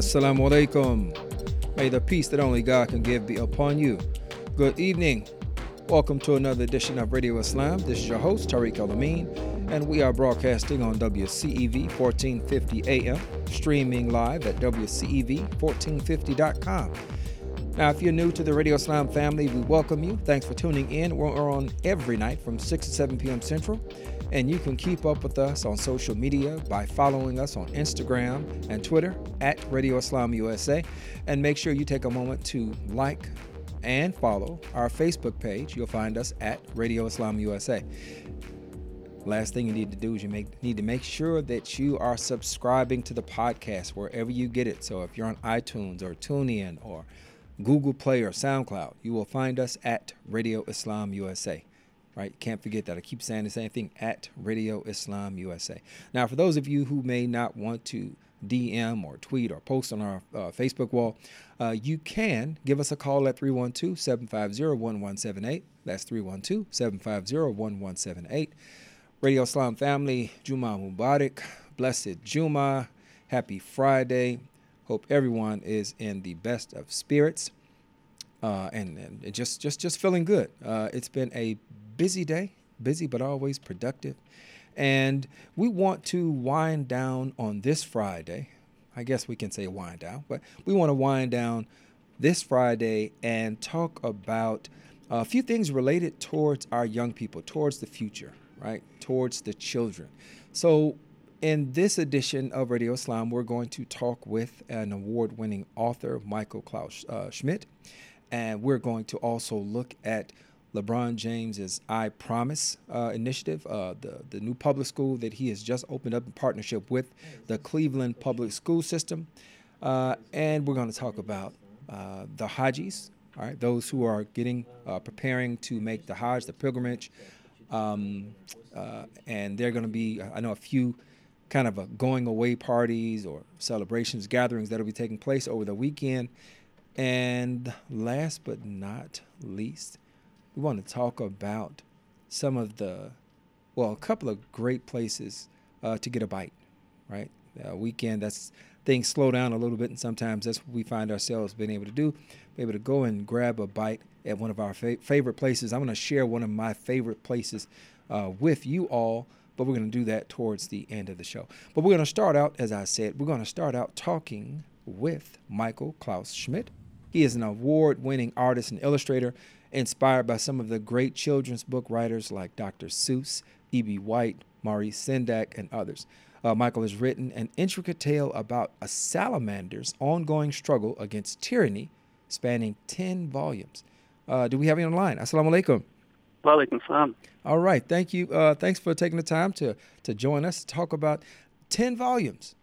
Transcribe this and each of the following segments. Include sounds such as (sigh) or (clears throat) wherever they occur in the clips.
Assalamu alaikum. May the peace that only God can give be upon you. Good evening. Welcome to another edition of Radio Islam. This is your host, Tariq El Amin, and we are broadcasting on WCEV 1450 AM, streaming live at WCEV1450.com. Now, if you're new to the Radio Islam family, we welcome you. Thanks for tuning in. We're on every night from 6 to 7 p.m. Central. And you can keep up with us on social media by following us on Instagram and Twitter at Radio Islam USA. And make sure you take a moment to like and follow our Facebook page. You'll find us at Radio Islam USA. Last thing you need to do is you make, need to make sure that you are subscribing to the podcast wherever you get it. So if you're on iTunes or TuneIn or Google Play or SoundCloud, you will find us at Radio Islam USA right? Can't forget that. I keep saying the same thing at Radio Islam USA. Now, for those of you who may not want to DM or tweet or post on our uh, Facebook wall, uh, you can give us a call at 312 750 1178. That's 312 750 1178. Radio Islam family, Juma Mubarak, blessed Juma, happy Friday. Hope everyone is in the best of spirits. Uh, and, and just just just feeling good. Uh, it's been a busy day, busy but always productive. And we want to wind down on this Friday. I guess we can say wind down, but we want to wind down this Friday and talk about a few things related towards our young people, towards the future, right? Towards the children. So, in this edition of Radio Islam, we're going to talk with an award winning author, Michael Klaus uh, Schmidt, and we're going to also look at LeBron James's I Promise uh, initiative, uh, the, the new public school that he has just opened up in partnership with the Cleveland Public School System. Uh, and we're going to talk about uh, the Hajis, all right, those who are getting, uh, preparing to make the Hajj, the pilgrimage. Um, uh, and they're going to be, I know, a few kind of going away parties or celebrations, gatherings that will be taking place over the weekend. And last but not least, we want to talk about some of the, well, a couple of great places uh, to get a bite, right? Uh, weekend, that's things slow down a little bit, and sometimes that's what we find ourselves being able to do, be able to go and grab a bite at one of our fa- favorite places. I'm going to share one of my favorite places uh, with you all, but we're going to do that towards the end of the show. But we're going to start out, as I said, we're going to start out talking with Michael Klaus Schmidt. He is an award winning artist and illustrator inspired by some of the great children's book writers like Dr. Seuss, E.B. White, Maurice Sendak, and others. Uh, Michael has written an intricate tale about a salamander's ongoing struggle against tyranny, spanning 10 volumes. Uh, do we have you online? Assalamu alaikum. Walaikum. All right. Thank you. Uh, thanks for taking the time to, to join us to talk about 10 volumes.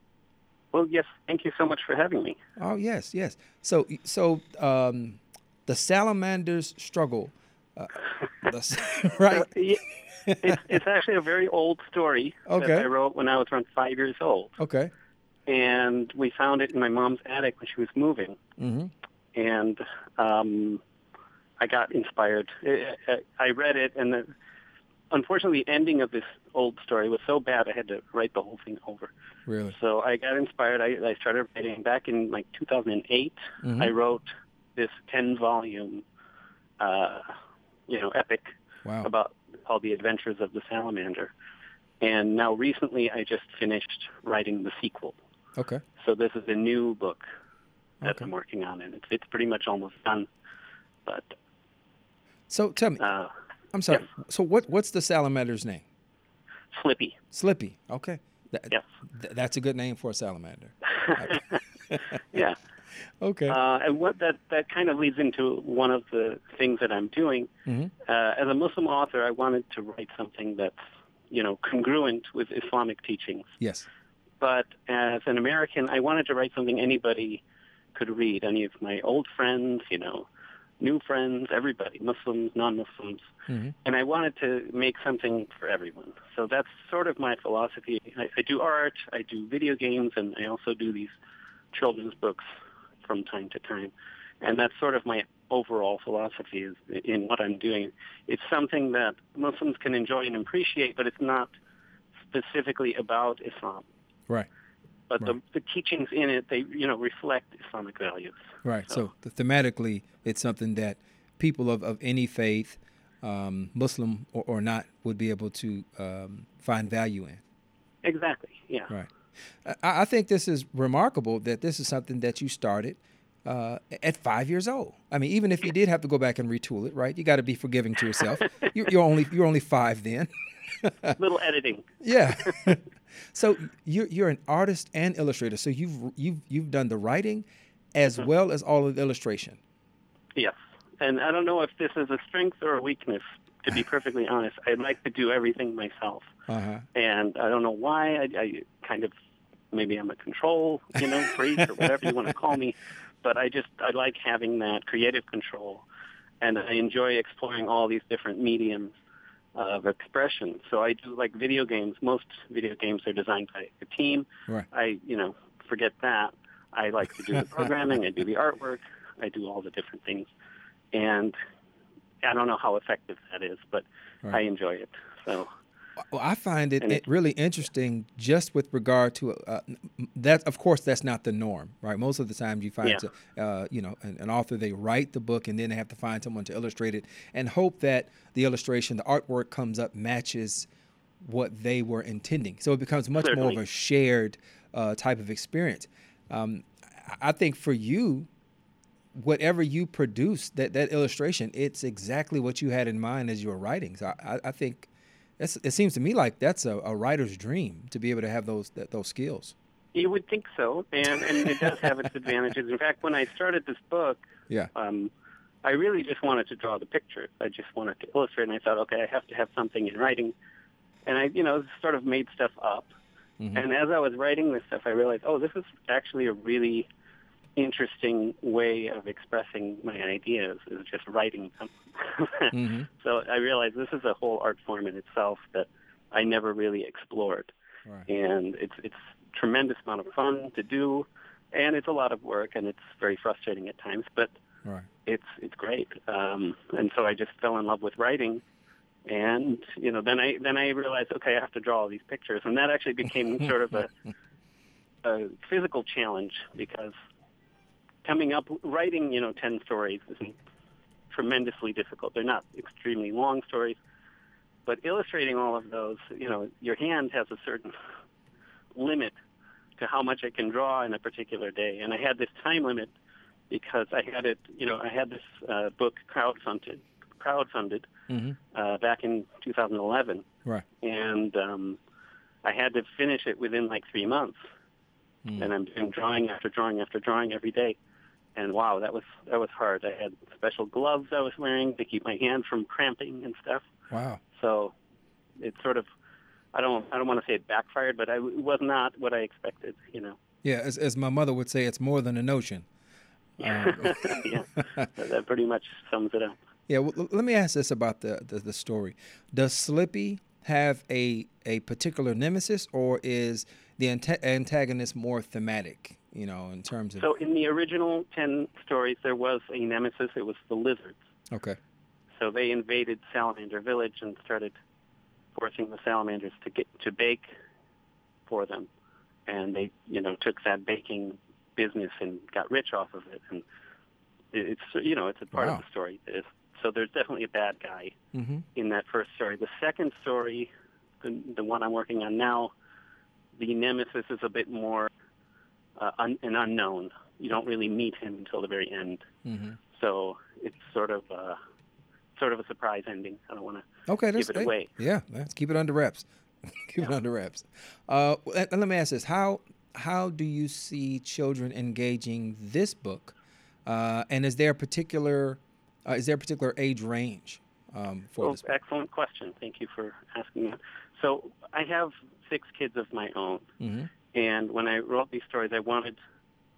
Well, yes. Thank you so much for having me. Oh, yes, yes. So, so um, the salamander's struggle. Uh, (laughs) the, (laughs) right? it's, it's actually a very old story okay. that I wrote when I was around five years old. Okay. And we found it in my mom's attic when she was moving. Mm-hmm. And um, I got inspired. I, I read it, and the, unfortunately, the ending of this old story was so bad I had to write the whole thing over. Really? So I got inspired. I, I started writing back in like 2008. Mm-hmm. I wrote this 10 volume, uh, you know, epic wow. about called The Adventures of the Salamander. And now recently I just finished writing the sequel. Okay. So this is a new book that Okay. I'm working on, and it's, it's pretty much almost done. But So tell me, uh, I'm sorry. So what what's the salamander's name? Slippy. Slippy. Okay. Th- Yes. th- that's a good name for a salamander. (laughs) (laughs) yeah. Okay. Uh, and what that, that kind of leads into one of the things that I'm doing. Mhm. Uh, as a Muslim author, I wanted to write something that's, you know, congruent with Islamic teachings. yes. But as an American, I wanted to write something anybody could read. Any of my old friends, you know, new friends, everybody, Muslims, non-Muslims. Mhm. And I wanted to make something for everyone. So that's sort of my philosophy. I, I do art, I do video games, and I also do these children's books from time to time. And that's sort of my overall philosophy is in what I'm doing. It's something that Muslims can enjoy and appreciate, but it's not specifically about Islam. Right. but Right. the, the teachings in it they you know reflect Islamic values. Right. So, So- thematically, it's something that people of, of any faith, um, Muslim or, or not, would be able to um, find value in. Exactly. Yeah. Right. I, I think this is remarkable that this is something that you started uh, at five years old. I mean, even if you did have to go back and retool it, right? You got to be forgiving to yourself. (laughs) you're, you're only you're only five then. (laughs) Little editing. Yeah. (laughs) so you're you're an artist and illustrator. So you've you've you've done the writing as Mm-hmm. well as all of the illustration. Yes. And I don't know if this is a strength or a weakness. To be perfectly honest, I'd like to do everything myself. Uh huh. and I don't know why. I, I kind of maybe I'm a control, you know, freak or whatever you want to call me, but I just I like having that creative control, and I enjoy exploring all these different mediums of expression. So I do like video games. Most video games are designed by a team. Right. I you know forget that. I like to do the programming. I do the artwork. I do all the different things, and I don't know how effective that is, but I enjoy it. So. Well, I find it, it really interesting just with regard to uh, that. Of course, that's not the norm, right? Most of the time, you find, Yeah. to, uh, you know, an, an author they write the book and then they have to find someone to illustrate it and hope that the illustration, the artwork comes up matches what they were intending. So it becomes much more of a shared uh, type of experience. Um, I- think for you, whatever you produce, that that illustration, it's exactly what you had in mind as you were writing. So I, I think that's, it seems to me like that's a, a writer's dream to be able to have those that, those skills. You would think so, and, and it does have its advantages. In fact, when I started this book, Yeah. um, I really just wanted to draw the pictures. I just wanted to illustrate, and I thought, okay, I have to have something in writing. And I, you know, sort of made stuff up. Mhm. And as I was writing this stuff, I realized, oh, this is actually a really interesting way of expressing my ideas, is just writing them. (laughs) hmm So I realized this is a whole art form in itself that I never really explored Right. and it's it's tremendous amount of fun to do, and it's a lot of work, and it's very frustrating at times, but Right. it's it's great. Um, and so I just fell in love with writing, and you know then I then I realized okay I have to draw all these pictures, and that actually became (laughs) sort of a a physical challenge because coming up writing you know ten stories isn't tremendously difficult. They're not extremely long stories, but illustrating all of those, you know, your hand has a certain limit to how much it can draw in a particular day. And I had this time limit because I had it, you know, I had this uh, book crowdfunded, crowdfunded hmm uh, back in 2011, Right. and um, I had to finish it within like three months. Mm. And I'm doing drawing after drawing after drawing every day. And wow, that was that was hard. I had special gloves I was wearing to keep my hands from cramping and stuff. Wow. So it's sort of I don't I don't want to say it backfired, but I, it was not what I expected. You know. Yeah. As, as my mother would say, it's more than a notion. Um, yeah, that, (laughs) that pretty much sums it up. Yeah, well, let me ask this about the, the, the story. Does Slippy have a a particular nemesis, or is the anta- antagonist more thematic? You know, in terms of So in the original ten stories, there was a nemesis. It was the lizards. okay, So they invaded Salamander Village and started forcing the salamanders to get to bake for them, and they, you know, took that baking business and got rich off of it. And it's, you know, it's a part Wow. of the story. So there's definitely a bad guy mm-hmm. in that first story. The second story, the, the one I'm working on now, the nemesis is a bit more uh, un, an unknown. You don't really meet him until the very end. Mm-hmm. So it's sort of uh, sort of a surprise ending. I don't want to. Okay, Give it away. Yeah, let's keep it under wraps. (laughs) keep it under wraps. Uh, and and let me ask this: how how do you see children engaging this book? Uh, and is there a particular uh, is there a particular age range um, for Well, this? Book? excellent question. Thank you for asking that. So I have six kids of my own, Mm-hmm. And when I wrote these stories, I wanted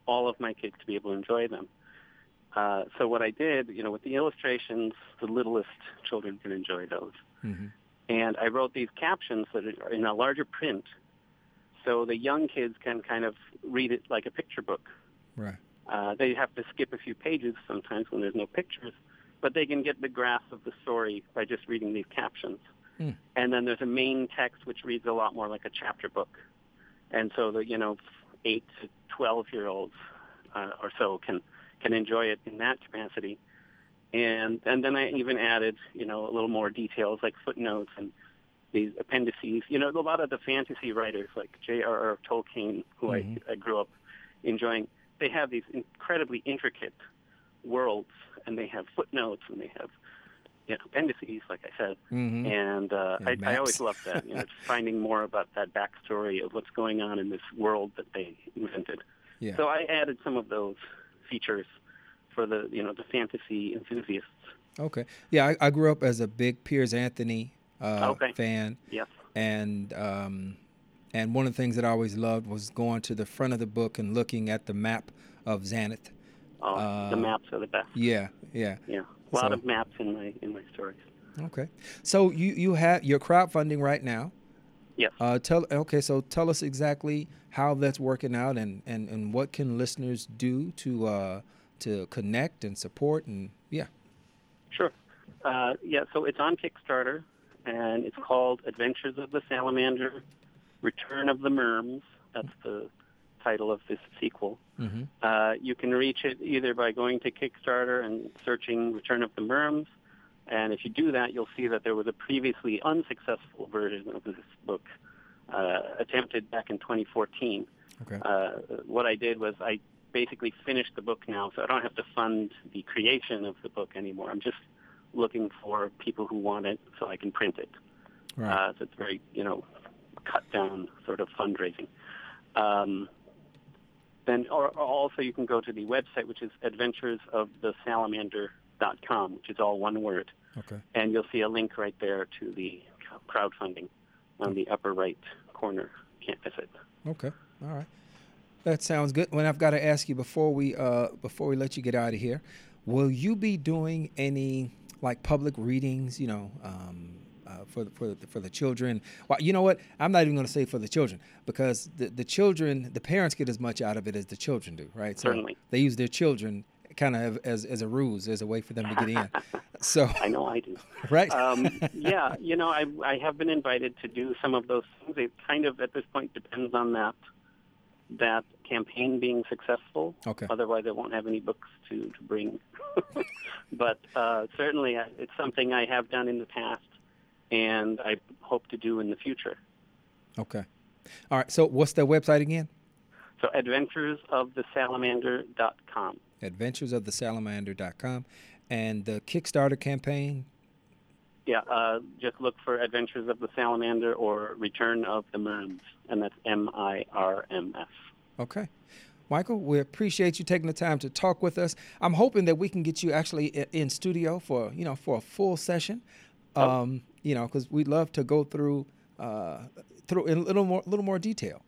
all of my kids to be able to enjoy them. Uh, so what I did, you know, with the illustrations, the littlest children can enjoy those. Mm-hmm. And I wrote these captions that are in a larger print, so the young kids can kind of read it like a picture book. Right. Uh, they have to skip a few pages sometimes when there's no pictures, but they can get the grasp of the story by just reading these captions. Hmm. And then there's a main text which reads a lot more like a chapter book. And so the you know eight to twelve year olds uh, or so can can enjoy it in that capacity. And and then I even added, you know, a little more details like footnotes and these appendices. You know, a lot of the fantasy writers like J.R.R. Tolkien, who mm-hmm. I, I grew up enjoying, they have these incredibly intricate worlds, and they have footnotes, and they have you know, appendices, like I said. Mm-hmm. And uh, I, I always love that. You know, (laughs) finding more about that backstory of what's going on in this world that they invented. Yeah. So I added some of those features for the you know the fantasy enthusiasts. Okay. Yeah, I, I grew up as a big Piers Anthony uh, okay. fan. Yes. And um, and one of the things that I always loved was going to the front of the book and looking at the map of Xanth. Oh, uh, the maps are the best. Yeah, yeah. Yeah. A lot so, of maps in my in my stories. Okay. So you you have your crowdfunding right now. Yes. Uh, tell okay. So tell us exactly how that's working out and, and, and what can listeners do to uh, to connect and support and yeah. Sure. Uh, yeah. So it's on Kickstarter and it's called Adventures of the Salamander: Return of the Mirms. That's the title of this sequel. Mm-hmm. Uh, you can reach it either by going to Kickstarter and searching Return of the Mirms, and if you do that, you'll see that there was a previously unsuccessful version of this book uh, attempted back in 2014. Okay. Uh, what I did was I basically finished the book now, so I don't have to fund the creation of the book anymore. I'm just looking for people who want it so I can print it. Right. Uh, so it's very, you know, cut down sort of fundraising. Um, then, or, or, also you can go to the website, which is adventuresofthesalamander.com, which is all one word. Okay. And you'll see a link right there to the crowdfunding on the upper right corner. Can't miss it. Okay. All right. That sounds good. When I've got to ask you before we uh, before we let you get out of here, will you be doing any like public readings? You know, um, uh, for the, for the, for the children. Well, you know what? I'm not even going to say for the children because the the children, the parents get as much out of it as the children do, right? So Certainly. They use their children kind of as as a ruse, as a way for them to get in. (laughs) So I know I do. (laughs) Right. um, (laughs) yeah, you know, I I have been invited to do some of those things. It kind of at this point depends on that that campaign being successful. Okay. Otherwise, I won't have any books to, to bring. but uh, certainly, it's something I have done in the past, and I hope to do in the future. Okay. All right. So, what's the website again? So, adventuresofthesalamander.com. Adventuresofthesalamander.com. And the Kickstarter campaign? Yeah, uh, just look for Adventures of the Salamander or Return of the Mirms, and that's M I R M S. Okay. Michael, we appreciate you taking the time to talk with us. I'm hoping that we can get you actually in studio for you know for a full session. Oh. Um, you know, because we'd love to go through uh, through in a little more little more detail.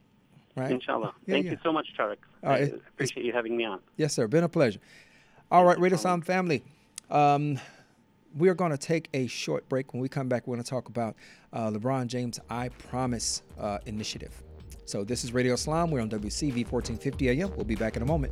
Right. Inshallah. Yeah, Thank yeah. you so much, Tariq. Uh, I it- appreciate you having me on. Yes, sir. Been a pleasure. All right, Radio. Islam family. Um, we're going to take a short break. When we come back, we're going to talk about uh, LeBron James' I Promise uh, initiative. So this is Radio Islam. We're on WCEV 1450 AM. We'll be back in a moment.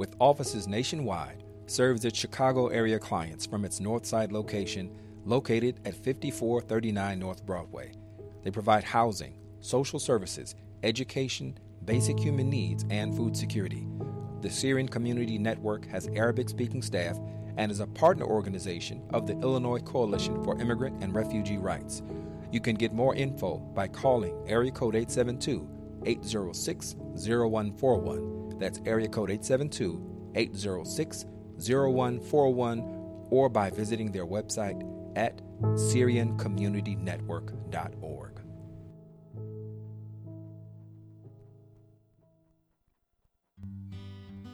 with offices nationwide, serves its Chicago area clients from its Northside location located at 5439 North Broadway. They provide housing, social services, education, basic human needs, and food security. The Syrian Community Network has Arabic speaking staff and is a partner organization of the Illinois Coalition for Immigrant and Refugee Rights. You can get more info by calling area code 872 806 0141. That's area code 872 806 0141 or by visiting their website at SyrianCommunityNetwork.org.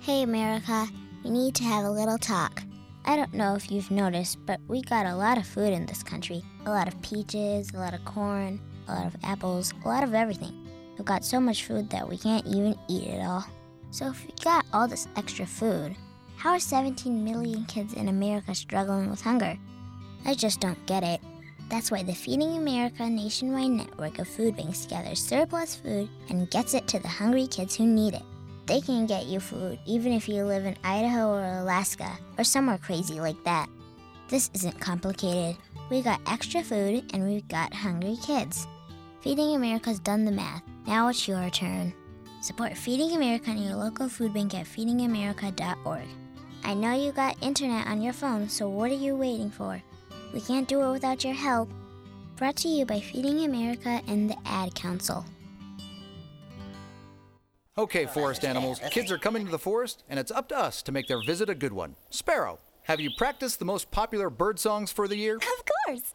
Hey, America, we need to have a little talk. I don't know if you've noticed, but we got a lot of food in this country a lot of peaches, a lot of corn, a lot of apples, a lot of everything. We've got so much food that we can't even eat it all. So, if we got all this extra food, how are 17 million kids in America struggling with hunger? I just don't get it. That's why the Feeding America nationwide network of food banks gathers surplus food and gets it to the hungry kids who need it. They can get you food even if you live in Idaho or Alaska or somewhere crazy like that. This isn't complicated. We got extra food and we've got hungry kids. Feeding America's done the math. Now it's your turn. Support Feeding America in your local food bank at feedingamerica.org. I know you got internet on your phone, so what are you waiting for? We can't do it without your help. Brought to you by Feeding America and the Ad Council. Okay, forest animals, kids are coming to the forest, and it's up to us to make their visit a good one. Sparrow, have you practiced the most popular bird songs for the year? Of course.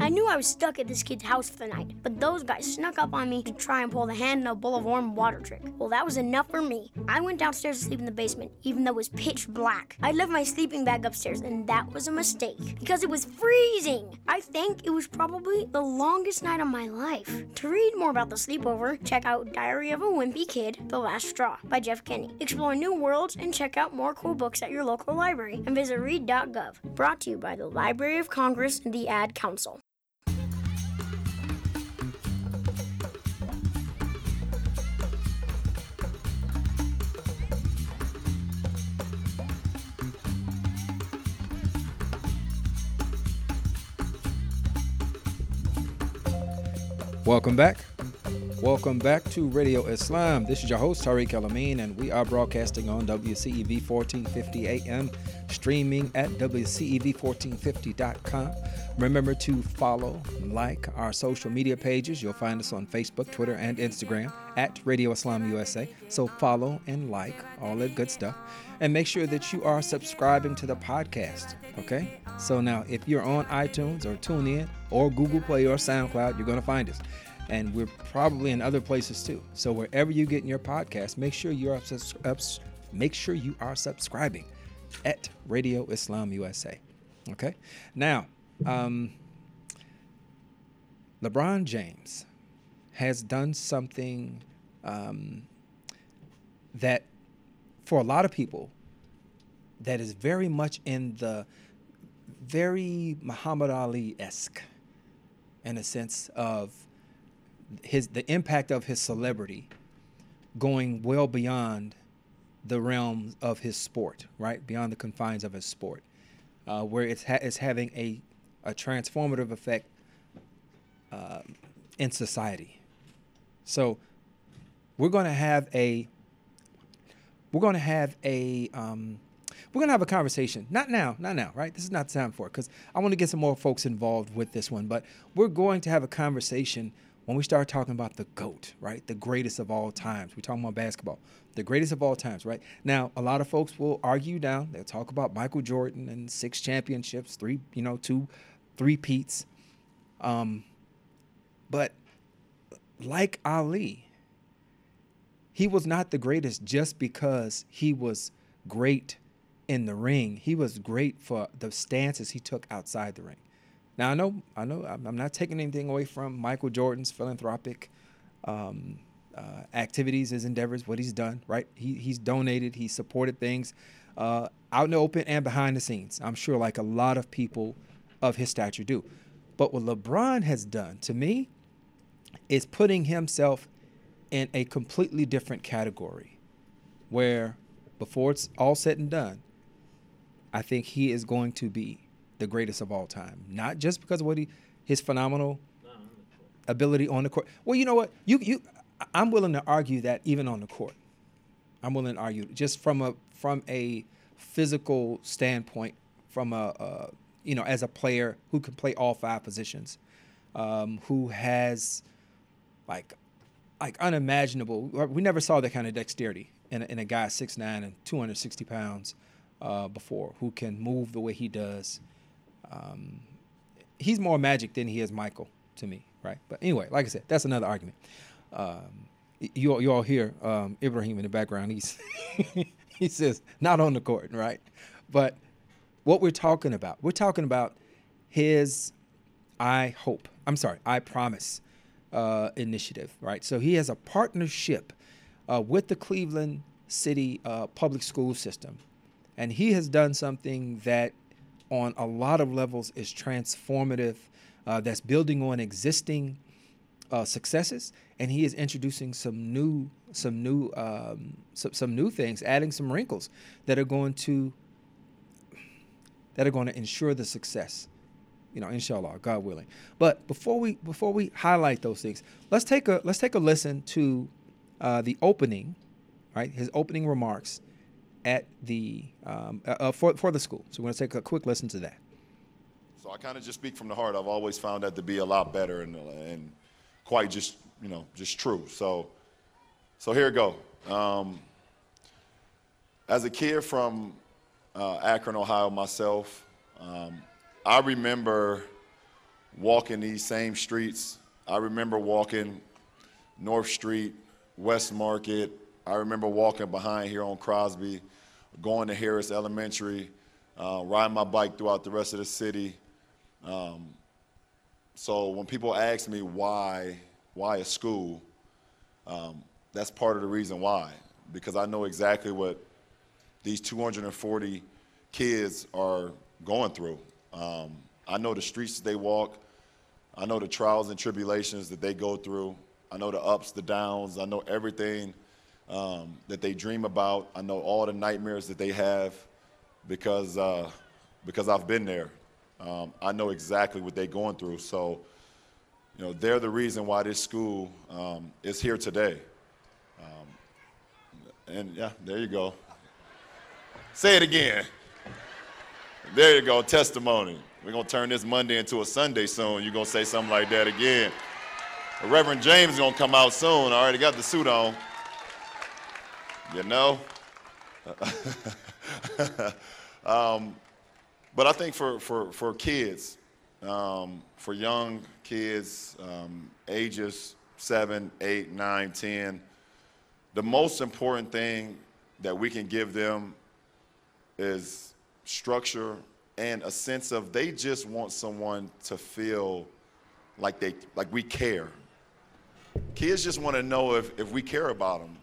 I knew I was stuck at this kid's house for the night, but those guys snuck up on me to try and pull the hand in a bowl of warm water trick. Well, that was enough for me. I went downstairs to sleep in the basement, even though it was pitch black. I left my sleeping bag upstairs, and that was a mistake because it was freezing. I think it was probably the longest night of my life. To read more about the sleepover, check out Diary of a Wimpy Kid The Last Straw by Jeff Kinney. Explore new worlds and check out more cool books at your local library and visit read.gov. Brought to you by the Library of Congress and the Ad Council. Welcome back. Welcome back to Radio Islam. This is your host, Tariq El Amin, and we are broadcasting on WCEV 1450 AM, streaming at WCEV1450.com. Remember to follow, like our social media pages. You'll find us on Facebook, Twitter, and Instagram at Radio Islam USA. So follow and like all that good stuff. And make sure that you are subscribing to the podcast. Okay? So now, if you're on iTunes or TuneIn or Google Play or SoundCloud, you're going to find us. And we're probably in other places too. So wherever you get in your podcast, make sure up, up, make sure you are subscribing at Radio Islam USA. Okay? Now, um, LeBron James has done something um, that, for a lot of people, that is very much in the very Muhammad Ali esque, in a sense of his the impact of his celebrity going well beyond the realm of his sport, right? Beyond the confines of his sport, uh, where it's ha- it's having a a transformative effect uh, in society. So we're going to have a we're going to have a um, we're going to have a conversation. Not now, not now, right? This is not time for it because I want to get some more folks involved with this one. But we're going to have a conversation when we start talking about the GOAT, right? The greatest of all times. We're talking about basketball, the greatest of all times, right? Now, a lot of folks will argue down. They'll talk about Michael Jordan and six championships, three, you know, two, three peats. Um, but like Ali, he was not the greatest just because he was great in the ring. He was great for the stances he took outside the ring. Now I know, I know, I'm not taking anything away from Michael Jordan's philanthropic um, uh, activities, his endeavors, what he's done. Right? He he's donated, he's supported things uh, out in the open and behind the scenes. I'm sure, like a lot of people of his stature do. But what LeBron has done to me is putting himself in a completely different category, where before it's all said and done, I think he is going to be the greatest of all time. Not just because of what he his phenomenal ability on the court. Well, you know what? You you I'm willing to argue that even on the court. I'm willing to argue just from a from a physical standpoint, from a, a you know as a player who can play all five positions. um, who has like like unimaginable. We never saw that kind of dexterity in a, in a guy six nine and 260 pounds uh, before, who can move the way he does. Um, he's more magic than he is Michael to me, right? But anyway, like I said, that's another argument. Um, you you all hear um, Ibrahim in the background. He's (laughs) he says not on the court, right? But what we're talking about, we're talking about his I hope. I'm sorry, I promise uh, initiative, right? So he has a partnership uh, with the Cleveland City uh, public school system, and he has done something that, on a lot of levels, is transformative. Uh, that's building on existing uh, successes, and he is introducing some new, some new, um, some, some new things, adding some wrinkles that are going to that are going to ensure the success you know, inshallah, God willing. But before we before we highlight those things, let's take a let's take a listen to uh, the opening, right? His opening remarks at the um, uh, uh for for the school. So we're going to take a quick listen to that. So I kind of just speak from the heart. I've always found that to be a lot better and and quite just you know just true. So so here we go. Um, as a kid from uh, Akron, Ohio, myself. Um, I remember walking these same streets. I remember walking North Street, West Market. I remember walking behind here on Crosby, going to Harris Elementary, uh, riding my bike throughout the rest of the city. Um, so when people ask me why, why a school, um, that's part of the reason why, because I know exactly what these 240 kids are going through. Um, I know the streets they walk. I know the trials and tribulations that they go through. I know the ups, the downs. I know everything um, that they dream about. I know all the nightmares that they have because, uh, because I've been there. Um, I know exactly what they're going through. So, you know, they're the reason why this school um, is here today. Um, and yeah, there you go. Say it again. There you go, testimony. We're going to turn this Monday into a Sunday soon. You're going to say something like that again. Reverend James is going to come out soon. I already got the suit on. You know? (laughs) um, but I think for, for, for kids, um, for young kids, um, ages 7, 8, 9, 10, the most important thing that we can give them is structure, and a sense of they just want someone to feel like they like we care. Kids just want to know if, if we care about them.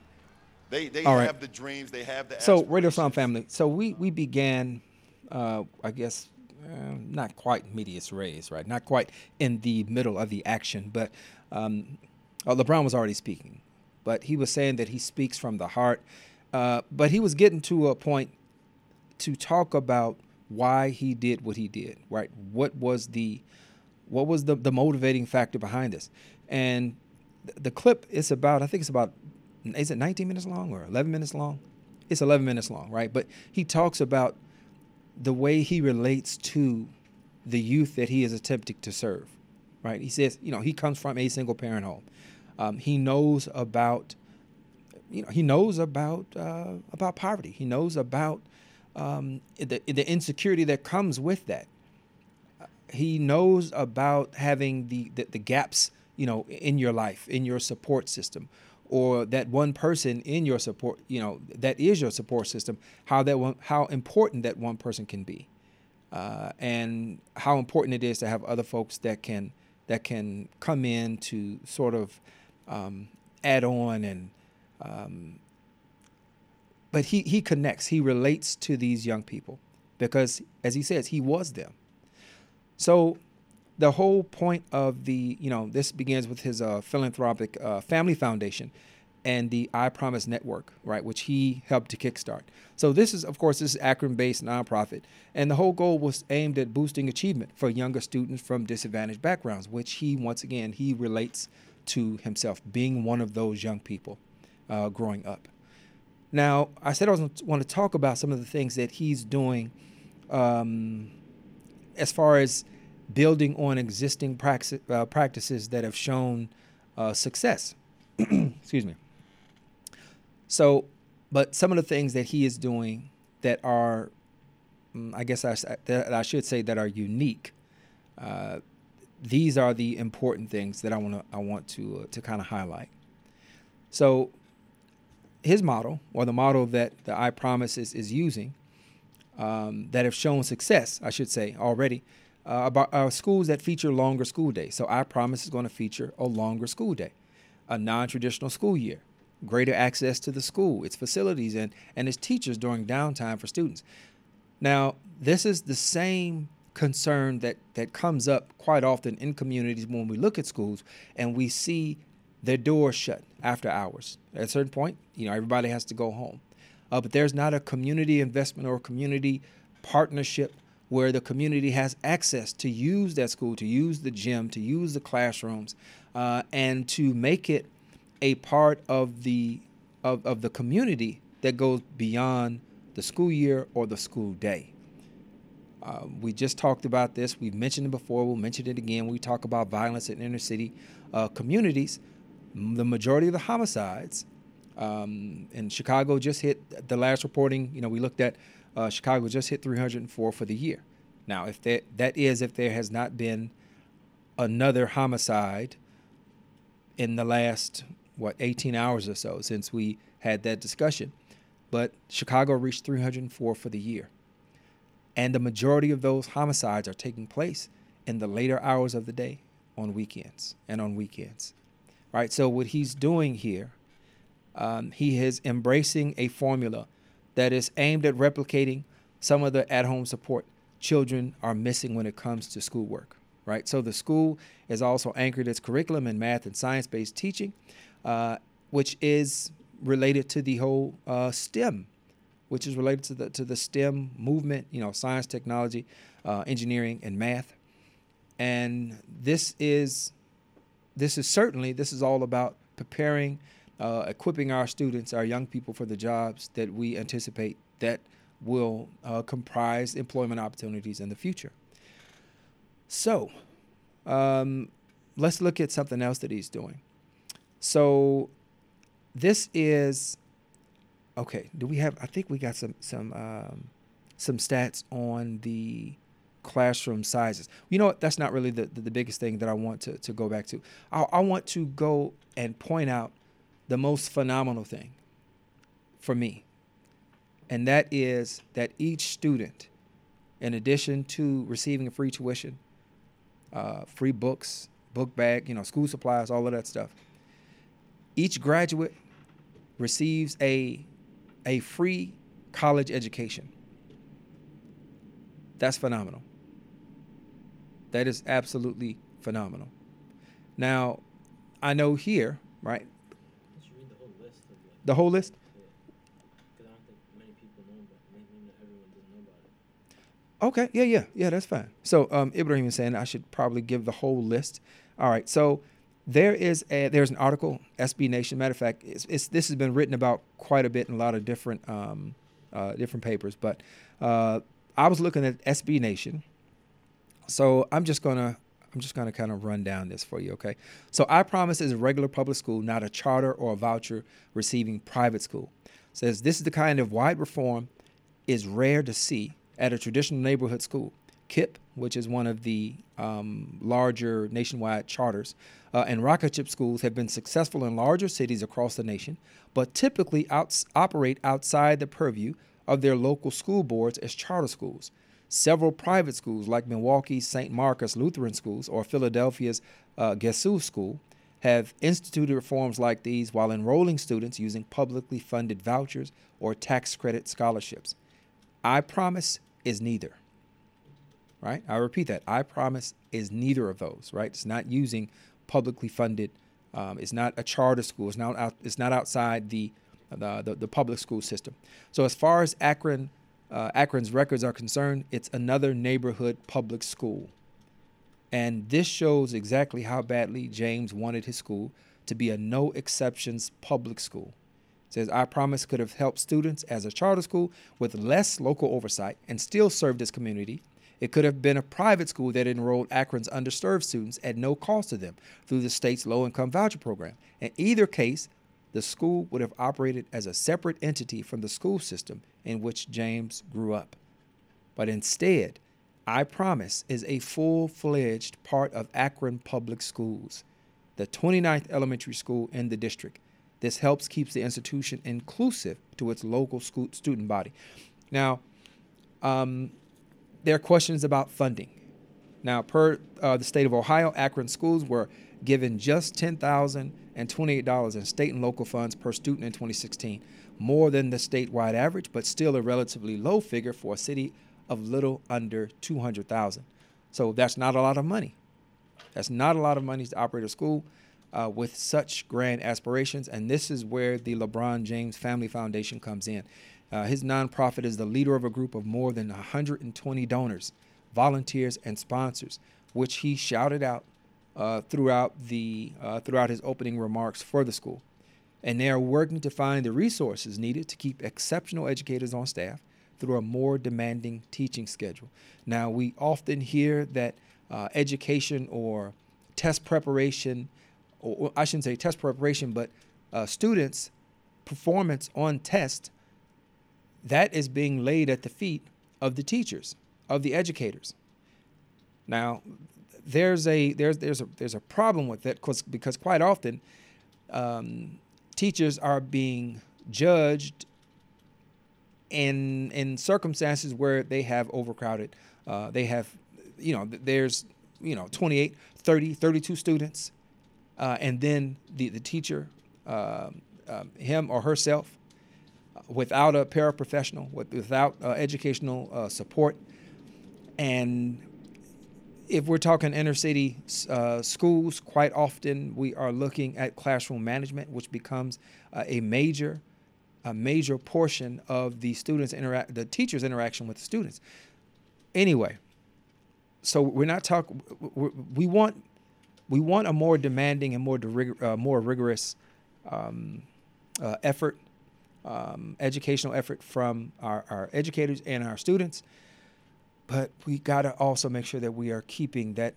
They they All have right. the dreams, they have the So Radio Islam family. So we we began, uh, I guess, uh, not quite medias res, right? Not quite in the middle of the action, but um, uh, LeBron was already speaking, but he was saying that he speaks from the heart. Uh, but he was getting to a point to talk about why he did what he did, right? What was the what was the, the motivating factor behind this? And th- the clip is about, I think it's about, is it 19 minutes long or 11 minutes long? It's 11 minutes long, right? But he talks about the way he relates to the youth that he is attempting to serve, right? He says, you know, he comes from a single parent home. Um, he knows about, you know, he knows about uh, about poverty. He knows about um, the, the insecurity that comes with that. He knows about having the, the, the gaps, you know, in your life, in your support system, or that one person in your support, you know, that is your support system. How that one, how important that one person can be, uh, and how important it is to have other folks that can that can come in to sort of um, add on and um, but he he connects he relates to these young people because as he says he was them so the whole point of the you know this begins with his uh, philanthropic uh, family foundation and the i promise network right which he helped to kickstart. So this is of course this is akron based nonprofit. And the whole goal was aimed at boosting achievement for younger students from disadvantaged backgrounds which he once again he relates to himself being one of those young people uh, growing up. Now, I said I was want to talk about some of the things that he's doing um, as far as building on existing praxi- uh, practices that have shown uh, success. (clears throat) Excuse me. So, but some of the things that he is doing that are, mm, I guess I, that I should say that are unique. Uh, these are the important things that I want to I want to uh, to kind of highlight. So, his model or the model that the I Promise is, is using um, that have shown success, I should say already, uh, about uh, schools that feature longer school days. So, I Promise is going to feature a longer school day, a non-traditional school year, greater access to the school, its facilities, and and its teachers during downtime for students. Now, this is the same concern that that comes up quite often in communities when we look at schools and we see their doors shut after hours. At a certain point, you know, everybody has to go home. Uh, but there's not a community investment or community partnership where the community has access to use that school, to use the gym, to use the classrooms, uh, and to make it a part of the of, of the community that goes beyond the school year or the school day. Uh, we just talked about this. We've mentioned it before. We'll mention it again. We talk about violence in inner city uh, communities. The majority of the homicides um, in Chicago just hit the last reporting. You know, we looked at uh, Chicago just hit 304 for the year. Now, if that that is if there has not been another homicide in the last what 18 hours or so since we had that discussion, but Chicago reached 304 for the year. And the majority of those homicides are taking place in the later hours of the day on weekends and on weekends. Right? So, what he's doing here, um, he is embracing a formula that is aimed at replicating some of the at home support children are missing when it comes to schoolwork. Right? So, the school is also anchored its curriculum in math and science based teaching, uh, which is related to the whole uh, STEM which is related to the to the STEM movement, you know, science, technology, uh, engineering, and math. And this is this is certainly this is all about preparing, uh, equipping our students, our young people for the jobs that we anticipate that will uh, comprise employment opportunities in the future. So, um, let's look at something else that he's doing. So, this is okay, do we have? I think we got some some um, some stats on the classroom sizes. You know what? That's not really the, the, the biggest thing that I want to, to go back to. I, I want to go and point out the most phenomenal thing for me, and that is that each student, in addition to receiving a free tuition, uh, free books, book bag, you know, school supplies, all of that stuff, each graduate receives a a free college education. That's phenomenal. That is absolutely phenomenal. Now, I know here, right? The whole list, like, the whole list? Okay, yeah, yeah, yeah, that's fine. So um, Ibrahim is saying I should probably give the whole list. All right, so there is a there's an article SB Nation. Matter of fact, it's, it's, this has been written about quite a bit in a lot of different um, uh, different papers. But uh, I was looking at SB Nation, so I'm just gonna I'm just gonna kind of run down this for you. Okay, so I promise is a regular public school, not a charter or a voucher receiving private school. says this is the kind of wide reform is rare to see at a traditional neighborhood school. KIPP, which is one of the um, larger nationwide charters, uh, and Rocketship schools have been successful in larger cities across the nation, but typically operate outside the purview of their local school boards as charter schools. Several private schools, like Milwaukee's St. Marcus Lutheran Schools or Philadelphia's uh, Gesu School, have instituted reforms like these while enrolling students using publicly funded vouchers or tax credit scholarships. I promise is neither right? I repeat that. I promise is neither of those, right? It's not using publicly funded. Um, it's not a charter school. It's not out, it's not outside the, the, the the public school system. So as far as Akron uh, Akron's records are concerned, it's another neighborhood public school. And this shows exactly how badly James wanted his school to be a no exceptions public school. It says, I promise could have helped students as a charter school with less local oversight and still served its community It could have been a private school that enrolled Akron's underserved students at no cost to them through the state's low income voucher program. In either case, the school would have operated as a separate entity from the school system in which James grew up. But instead, I Promise is a full fledged part of Akron Public Schools, the 29th elementary school in the district. This helps keeps the institution inclusive to its local school student body. Now, um, there are questions about funding. Now, per uh, the state of Ohio, Akron schools were given just $10,028 in state and local funds per student in 2016, more than the statewide average, but still a relatively low figure for a city of little under 200,000. So that's not a lot of money. That's not a lot of money to operate a school uh, with such grand aspirations, and this is where the LeBron James Family Foundation comes in. Uh, his nonprofit is the leader of a group of more than 120 donors, volunteers, and sponsors, which he shouted out uh, throughout the uh, throughout his opening remarks for the school. And they are working to find the resources needed to keep exceptional educators on staff through a more demanding teaching schedule. Now, we often hear that uh, education or test preparation, or I shouldn't say test preparation, but uh, students' performance on test that is being laid at the feet of the teachers, of the educators. Now, there's a there's there's a there's a problem with that because because quite often um, teachers are being judged in in circumstances where they have overcrowded uh, they have you know there's you know 28 30 32 students uh, and then the the teacher uh, him or herself without a paraprofessional, with, without uh, educational uh, support. And if we're talking inner city uh, schools, quite often we are looking at classroom management, which becomes uh, a major, a major portion of the students interact, the teachers' interaction with the students. Anyway, so we're not talking. We want, we want a more demanding and more uh, more rigorous um, uh, effort um, educational effort from our, our educators and our students. But we got to also make sure that we are keeping that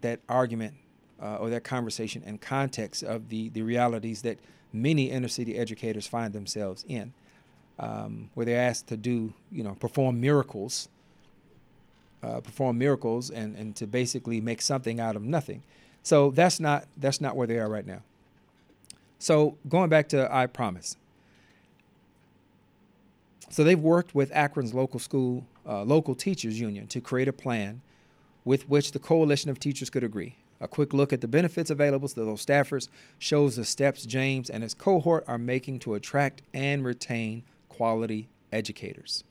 that argument uh, or that conversation in context of the, the realities that many inner city educators find themselves in, um, where they're asked to do, you know, perform miracles, uh, perform miracles, and, and to basically make something out of nothing. So that's not that's not where they are right now. So going back to I promise, so they've worked with Akron's local school, uh, local teachers union to create a plan with which the coalition of teachers could agree. A quick look at the benefits available to those staffers shows the steps James and his cohort are making to attract and retain quality educators.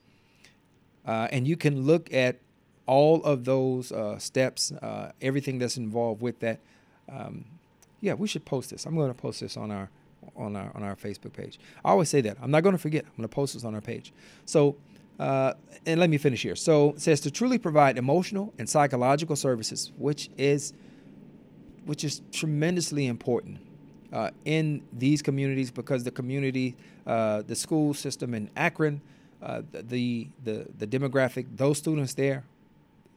Uh, and you can look at all of those uh, steps, uh, everything that's involved with that. Um, yeah, we should post this. I'm going to post this on our on our on our Facebook page. I always say that. I'm not going to forget. I'm going to post this on our page. So, uh, and let me finish here. So it says to truly provide emotional and psychological services, which is which is tremendously important uh, in these communities because the community, uh, the school system in Akron, uh, the, the the demographic, those students there,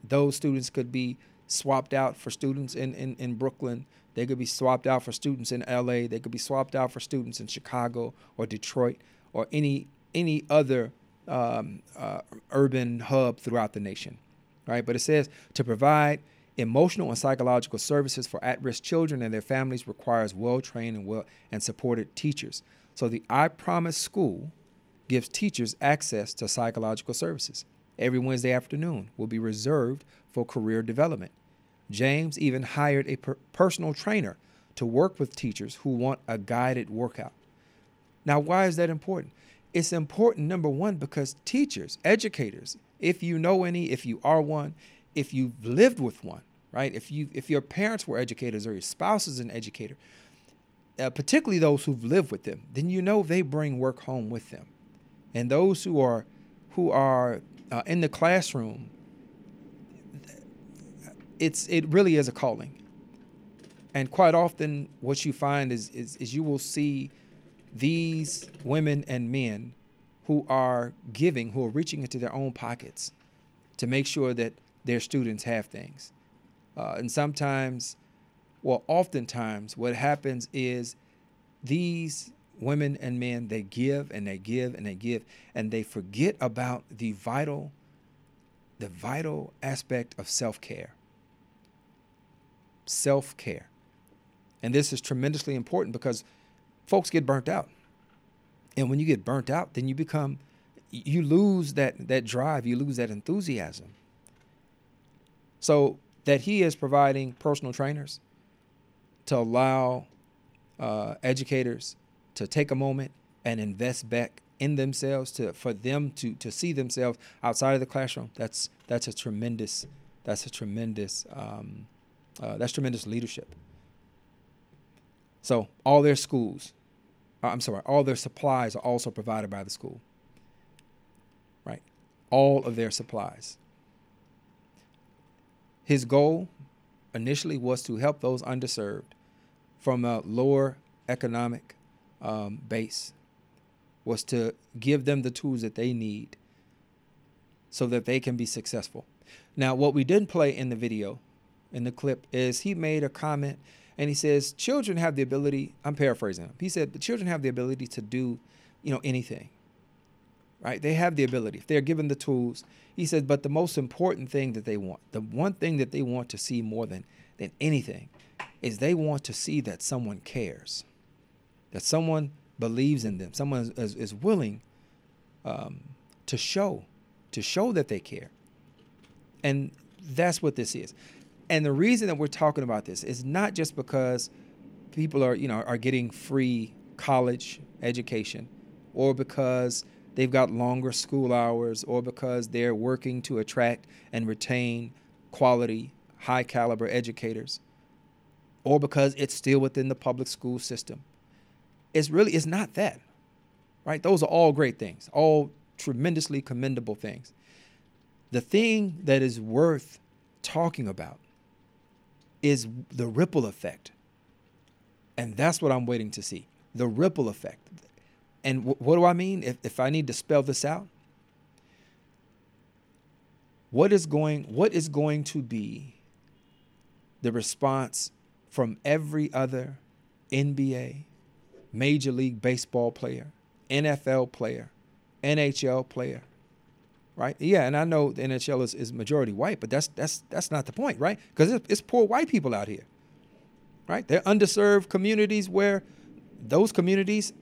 those students could be swapped out for students in, in, in Brooklyn. They could be swapped out for students in LA. They could be swapped out for students in Chicago or Detroit or any any other um, uh, urban hub throughout the nation, right? But it says to provide emotional and psychological services for at-risk children and their families requires well-trained and well and supported teachers. So the I Promise School gives teachers access to psychological services. Every Wednesday afternoon will be reserved for career development. James even hired a per- personal trainer to work with teachers who want a guided workout. Now, why is that important? It's important, number one, because teachers, educators, if you know any, if you are one, if you've lived with one, right? If you if your parents were educators or your spouse is an educator, uh, particularly those who've lived with them, then you know they bring work home with them. And those who are who are uh, in the classroom it's it really is a calling. And quite often, what you find is, is, is you will see these women and men who are giving, who are reaching into their own pockets to make sure that their students have things. Uh, and sometimes, well, oftentimes, what happens is these women and men, they give and they give and they give, and they forget about the vital, the vital aspect of self care. Self care. And this is tremendously important because folks get burnt out. And when you get burnt out, then you become you lose that that drive, you lose that enthusiasm. So that he is providing personal trainers to allow uh, educators to take a moment and invest back in themselves to for them to to see themselves outside of the classroom. That's that's a tremendous that's a tremendous um, uh, that's tremendous leadership. So all their schools, uh, I'm sorry, all their supplies are also provided by the school. Right, all of their supplies. His goal initially was to help those underserved from a lower economic um, base, was to give them the tools that they need so that they can be successful. Now, what we didn't play in the video, in the clip, is he made a comment and he says, Children have the ability, I'm paraphrasing him. He said, The children have the ability to do, you know, anything right? They have the ability. If they're given the tools, he says, but the most important thing that they want, the one thing that they want to see more than, than anything, is they want to see that someone cares, that someone believes in them, someone is, is willing um, to show, to show that they care. And that's what this is. And the reason that we're talking about this is not just because people are, you know, are getting free college education or because they've got longer school hours or because they're working to attract and retain quality, high caliber educators or because it's still within the public school system. It's really it's not that. Right? Those are all great things, all tremendously commendable things. The thing that is worth talking about is the ripple effect. And that's what I'm waiting to see. The ripple effect. And w- what do I mean? If, if I need to spell this out, what is going what is going to be the response from every other NBA, Major League Baseball player, NFL player, NHL player, right? Yeah, and I know the NHL is, is majority white, but that's that's that's not the point, right? Because it's, it's poor white people out here, right? They're underserved communities where those communities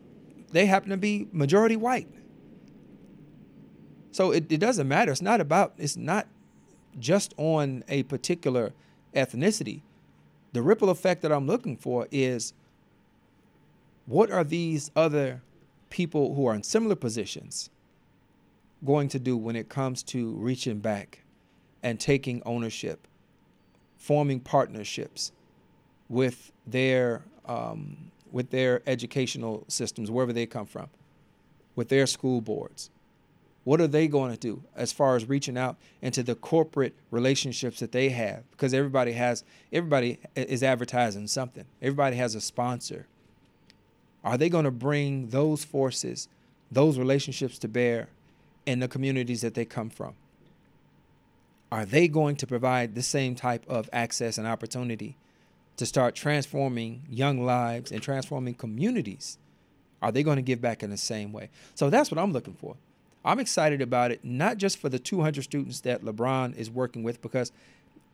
they happen to be majority white. So it, it doesn't matter. It's not about, it's not just on a particular ethnicity. The ripple effect that I'm looking for is what are these other people who are in similar positions going to do when it comes to reaching back and taking ownership, forming partnerships with their um, with their educational systems, wherever they come from, with their school boards? What are they going to do as far as reaching out into the corporate relationships that they have? Because everybody has, everybody is advertising something. Everybody has a sponsor. Are they going to bring those forces, those relationships to bear in the communities that they come from? Are they going to provide the same type of access and opportunity to start transforming young lives and transforming communities, are they going to give back in the same way? So that's what I'm looking for. I'm excited about it, not just for the 200 students that LeBron is working with, because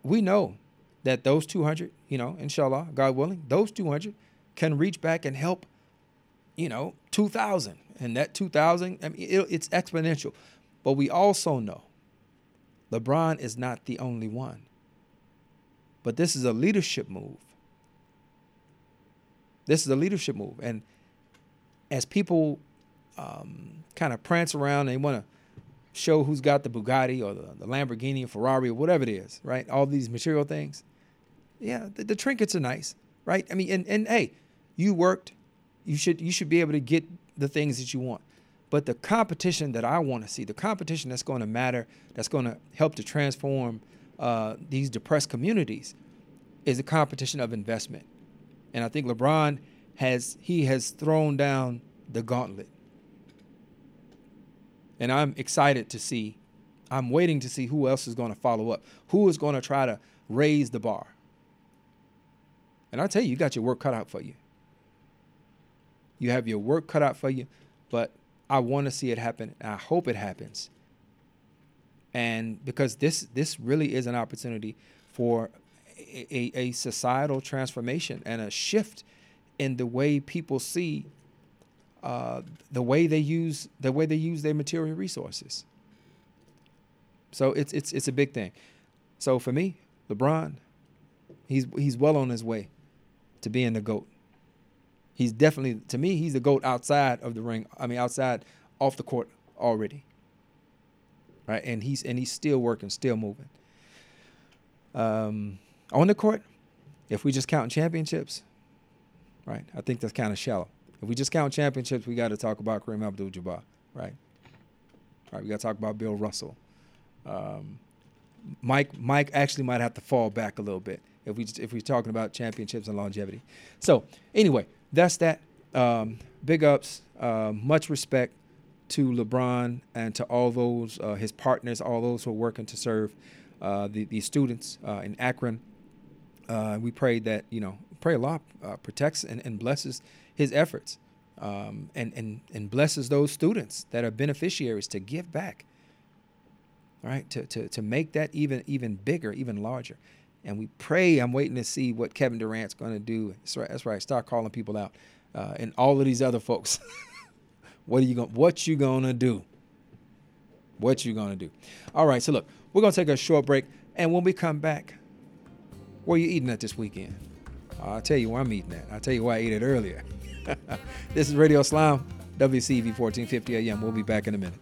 we know that those 200, you know, inshallah, God willing, those 200 can reach back and help, you know, 2,000. And that 2,000, I mean, it, it's exponential. But we also know LeBron is not the only one. But this is a leadership move. This is a leadership move. And as people um, kind of prance around, they want to show who's got the Bugatti or the, the, Lamborghini or Ferrari or whatever it is, right? All these material things. Yeah, the, the trinkets are nice, right? I mean, and, and hey, you worked. You should you should be able to get the things that you want. But the competition that I want to see, the competition that's going to matter, that's going to help to transform uh, these depressed communities, is a competition of investment. And I think LeBron has he has thrown down the gauntlet. And I'm excited to see I'm waiting to see who else is going to follow up. Who is going to try to raise the bar? And I tell you, you got your work cut out for you. You have your work cut out for you, but I want to see it happen. I hope it happens. And because this this really is an opportunity for a, a, societal transformation and a shift in the way people see uh, the way they use the way they use their material resources. So it's it's it's a big thing. So for me, LeBron, he's he's well on his way to being the goat. He's definitely to me he's the goat outside of the ring. I mean outside off the court already. Right? And he's and he's still working, still moving. Um, on the court, if we just count championships, right? I think that's kind of shallow. If we just count championships, we got to talk about Kareem Abdul-Jabbar, right? Right, we got to talk about Bill Russell. Um, Mike Mike actually might have to fall back a little bit if we if we're talking about championships and longevity. So anyway, that's that. Um, big ups, uh, much respect to LeBron and to all those uh, his partners, all those who are working to serve uh, the the students uh, in Akron. Uh, we pray that you know pray Allah uh, protects and, and blesses his efforts, um, and and and blesses those students that are beneficiaries to give back. Right, to to to make that even even bigger, even larger. And we pray. I'm waiting to see what Kevin Durant's going to do. That's right. That's right. Start calling people out, uh, and all of these other folks. (laughs) what are you going? What you gonna do? What you gonna do? All right. So look, we're gonna take a short break, and when we come back, where you eating at this weekend? I'll tell you where I'm eating at. I'll tell you why I ate it earlier. (laughs) this is Radio Islam, WCEV 1450 AM. We'll be back in a minute.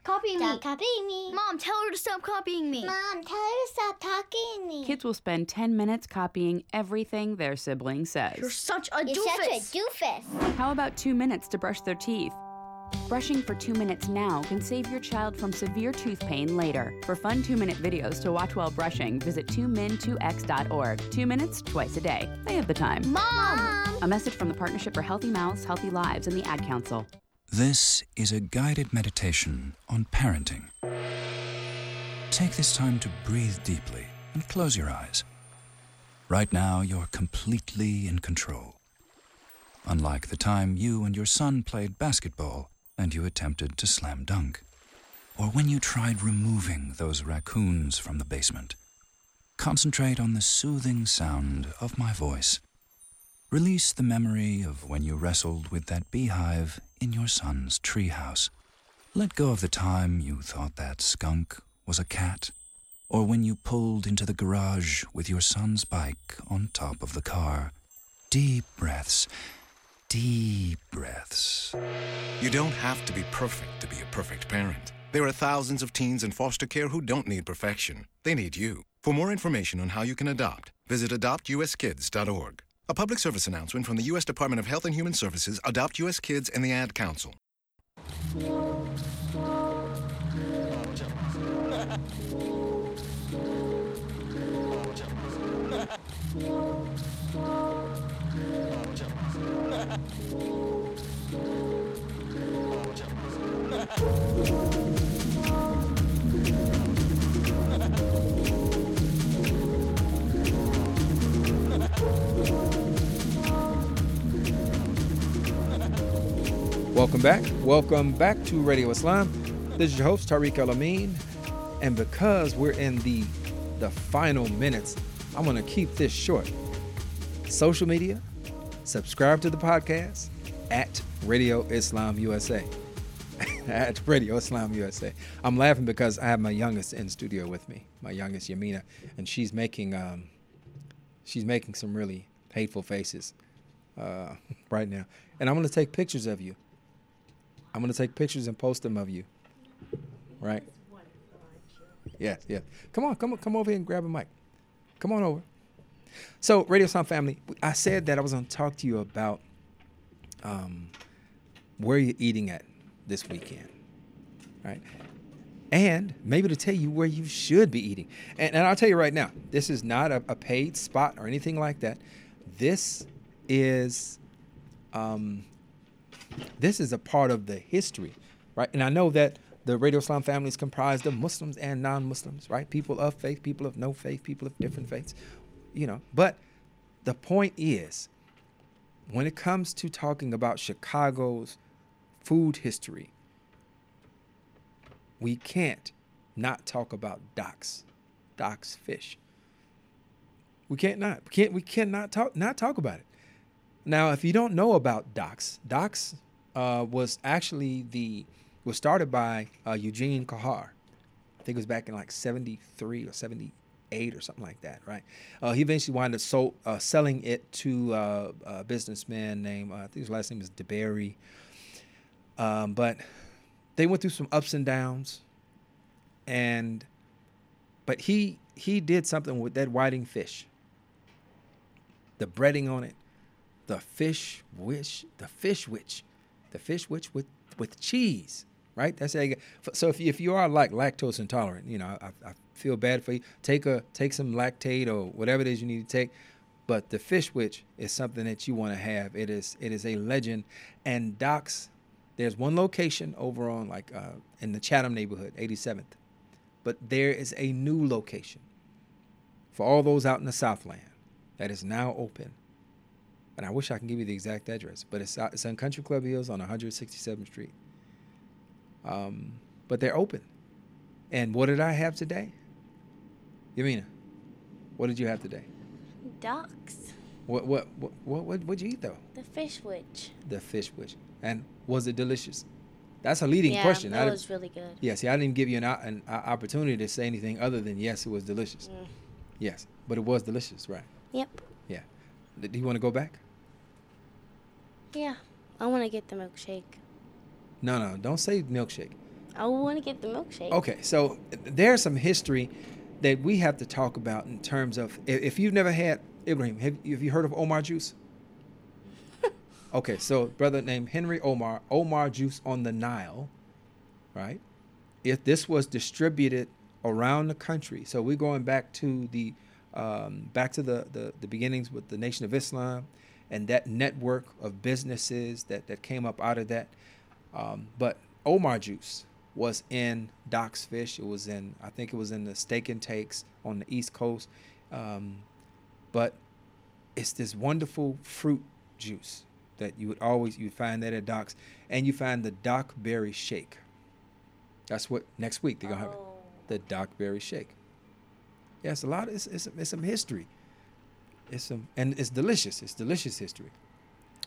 Stop copying Stop me. copying me. Mom, tell her to stop copying me. Mom, tell her to stop talking me. Kids will spend 10 minutes copying everything their sibling says. You're such a You're doofus. such a doofus. How about two minutes to brush their teeth? Brushing for two minutes now can save your child from severe tooth pain later. For fun two minute videos to watch while brushing, visit 2min2x.org. Two minutes, twice a day. They have the time. Mom! A message from the Partnership for Healthy Mouths, Healthy Lives, and the Ad Council. This is a guided meditation on parenting. Take this time to breathe deeply and close your eyes. Right now, you're completely in control. Unlike the time you and your son played basketball and you attempted to slam dunk, or when you tried removing those raccoons from the basement. Concentrate on the soothing sound of my voice. Release the memory of when you wrestled with that beehive in your son's treehouse. Let go of the time you thought that skunk was a cat, or when you pulled into the garage with your son's bike on top of the car. Deep breaths, deep breaths. You don't have to be perfect to be a perfect parent. There are thousands of teens in foster care who don't need perfection. They need you. For more information on how you can adopt, visit adoptuskids.org. A public service announcement from the U.S. Department of Health and Human Services, Adopt U.S. Kids, and the Ad Council. (laughs) Welcome back. Welcome back to Radio Islam. This is your host Tariq El and because we're in the the final minutes, I'm gonna keep this short. Social media, subscribe to the podcast at Radio Islam USA. (laughs) at Radio Islam USA. I'm laughing because I have my youngest in studio with me, my youngest Yamina, and she's making um, she's making some really hateful faces uh, (laughs) right now. And I'm gonna take pictures of you. I'm gonna take pictures and post them of you. Right? Yes, yeah. Come on, come on, come over here and grab a mic. Come on over. So, Radio Sound family, I said that I was gonna talk to you about um, where you're eating at this weekend. right? And maybe to tell you where you should be eating. And, and I'll tell you right now, this is not a, a paid spot or anything like that. This is um, this is a part of the history, right? And I know that the Radio Islam family is comprised of Muslims and non-Muslims, right? People of faith, people of no faith, people of different faiths, you know. But the point is, when it comes to talking about Chicago's food history, we can't not talk about Doc's, Doc's Fish. We can't not. Can't. We cannot talk not talk about it. Now, if you don't know about Doc's, Doc's uh, was actually the was started by uh, Eugene Kahar. I think it was back in like '73 or '78 or something like that, right? Uh, he eventually wound up sold, uh, selling it to uh, a businessman named uh, I think his last name was DeBerry. Um, but they went through some ups and downs, and but he he did something with that whiting fish. The breading on it, the fish witch, the fish witch, the fish witch with with cheese, right? That's. So if you, if you are like lactose intolerant, you know, I, I feel bad for you. Take a take some Lactaid or whatever it is you need to take. But the fish witch is something that you want to have. It is it is a legend, and Doc's. There's one location over on like uh, in the Chatham neighborhood, 87th, but there is a new location for all those out in the Southland that is now open and I wish I can give you the exact address, but it's it's on Country Club Hills on 167th Street. Um, but they're open. And what did I have today? Yamina, what did you have today? Ducks. What what what what what what'd you eat though? The fish witch. The fish witch. And was it delicious? That's a leading yeah, question. That I was really good. Yeah, see, I didn't give you an, an o- opportunity to say anything other than yes, it was delicious. Mm. Yes, but it was delicious, right? Yep. Yeah. Do you want to go back? Yeah. I want to get the milkshake. No, no, don't say milkshake. I want to get the milkshake. Okay, so there's some history that we have to talk about in terms of if, you've never had Ibrahim, have, have you heard of Omar juice? (laughs) okay, so brother named Henry Omar, Omar juice on the Nile, right? If this was distributed around the country, so we're going back to the um, back to the, the the beginnings with the Nation of Islam and that network of businesses that that came up out of that. Um, but Omar juice was in Doc's Fish. It was in, I think it was in the steak and takes on the East Coast. Um, but it's this wonderful fruit juice that you would always you would find that at Doc's, and you find the Doc Berry Shake. That's what next week they're gonna have it. the Doc Berry Shake. Yeah, it's a lot. Of, it's, it's it's some history. It's some and it's delicious. It's delicious history.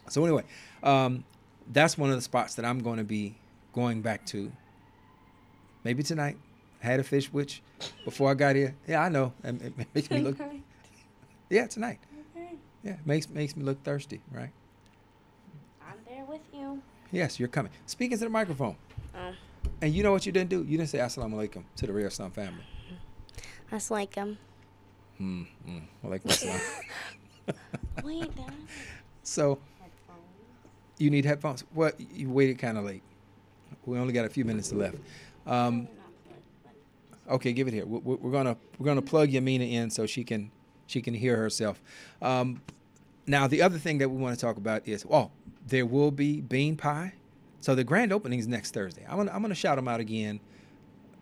So anyway, um, that's one of the spots that I'm going to be going back to. Maybe tonight. I had a fish which before I got here. Yeah, I know. It, it (laughs) makes me look. Yeah, tonight. Okay. Yeah, makes makes me look thirsty, right? I'm there with you. Yes, you're coming. Speaking to the microphone. Uh, And you know what you didn't do? You didn't say assalamu alaikum to the real Islam family. that's like. Hmm. mm. Walaikum assalam. Wait, Dad. So you need headphones. Well, you waited kind of late. We only got a few minutes left. Um, okay, give it here. We're, we're gonna we're gonna plug Yamina in so she can she can hear herself. Um, now the other thing that we want to talk about is oh there will be bean pie. So the grand opening is next Thursday. I'm gonna I'm gonna shout them out again,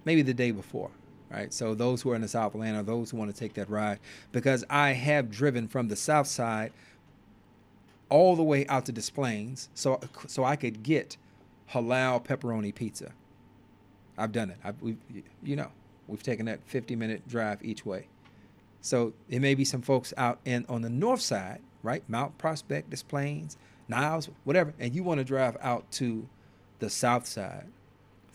maybe the day before. Right, so those who are in the Southland, those who want to take that ride, because I have driven from the South Side all the way out to Des Plaines, so so I could get halal pepperoni pizza. I've done it. I've, we've, you know, we've taken that 50 minute drive each way. So there may be some folks out in on the north side, right, Mount Prospect, Des Plaines, Niles, whatever, and you want to drive out to the south side,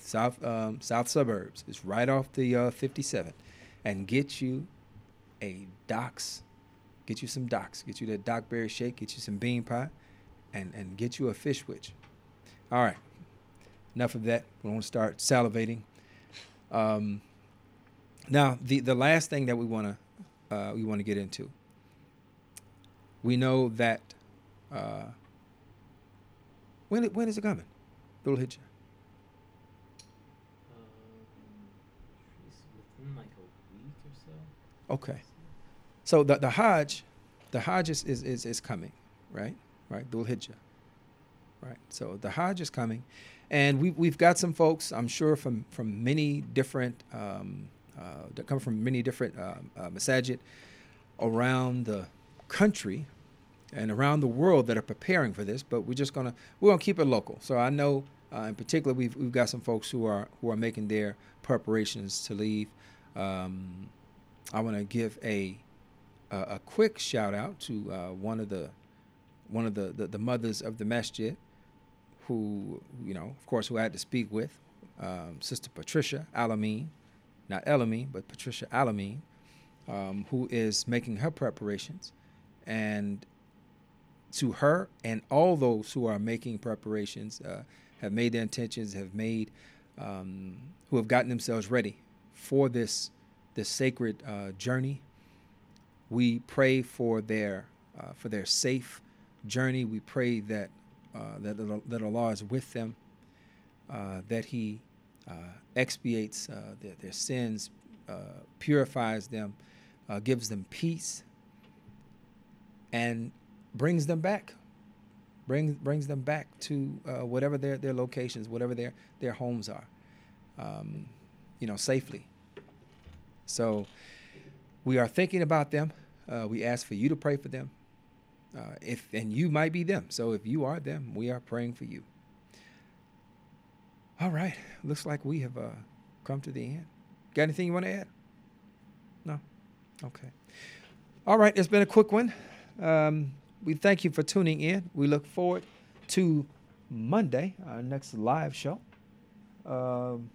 south um, south suburbs. It's right off the uh, 57, and get you a Doc's get you some Doc's, get you that Doc Berry Shake, get you some bean pie, and and get you a fish witch. All right, enough of that. We want to start salivating. Um, now the the last thing that we want to uh, we want to get into. We know that uh, when when is it coming? Little Hitcher. Okay. So the the Hajj, the Hajj is is, is, is coming, right? Right. Dhul Hijjah. Right. So the Hajj is coming, and we we've got some folks, I'm sure, from from many different um, uh, that come from many different uh, uh, masajid around the country and around the world that are preparing for this. But we're just gonna we're gonna keep it local. So I know uh, in particular we've we've got some folks who are who are making their preparations to leave. Um, I want to give a, a a quick shout out to uh, one of the one of the, the, the mothers of the masjid, who you know, of course, who I had to speak with, um, Sister Patricia Alameen, not Elamine, but Patricia Alameen, um, who is making her preparations, and to her and all those who are making preparations, uh, have made their intentions, have made, um, who have gotten themselves ready for this this sacred uh, journey. We pray for their uh, for their safe journey. We pray that uh, that that Allah is with them, uh, that He uh, expiates uh, their, their sins, purifies them, gives them peace, and brings them back. Brings brings them back to whatever their, their locations, whatever their their homes are, um, you know, safely. So we are thinking about them. Uh, we ask for you to pray for them. Uh, if and you might be them. So if you are them, we are praying for you. All right. Looks like we have uh, come to the end. Got anything you want to add? No. Okay. All right. It's been a quick one. Um, we thank you for tuning in. We look forward to Monday, our next live show. Um,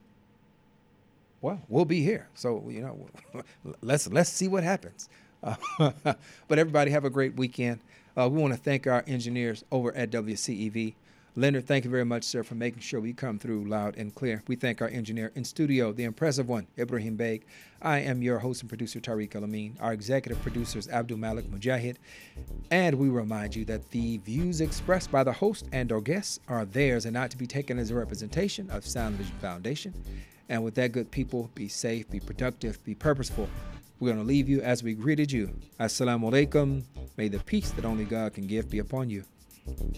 well, we'll be here. So you know, (laughs) let's let's see what happens. Uh, (laughs) but everybody have a great weekend. Uh, we want to thank our engineers over at WCEV. Leonard, thank you very much, sir, for making sure we come through loud and clear. We thank our engineer in studio, the impressive one, Ibrahim Beg. I am your host and producer, Tariq Alameen. Our executive producers, Abdul Malik Mujahid. And we remind you that the views expressed by the host and or guests are theirs and not to be taken as a representation of Sound Vision Foundation. And with that, good people, be safe, be productive, be purposeful. We're going to leave you as we greeted you. Assalamu alaikum. May the peace that only God can give be upon you. you.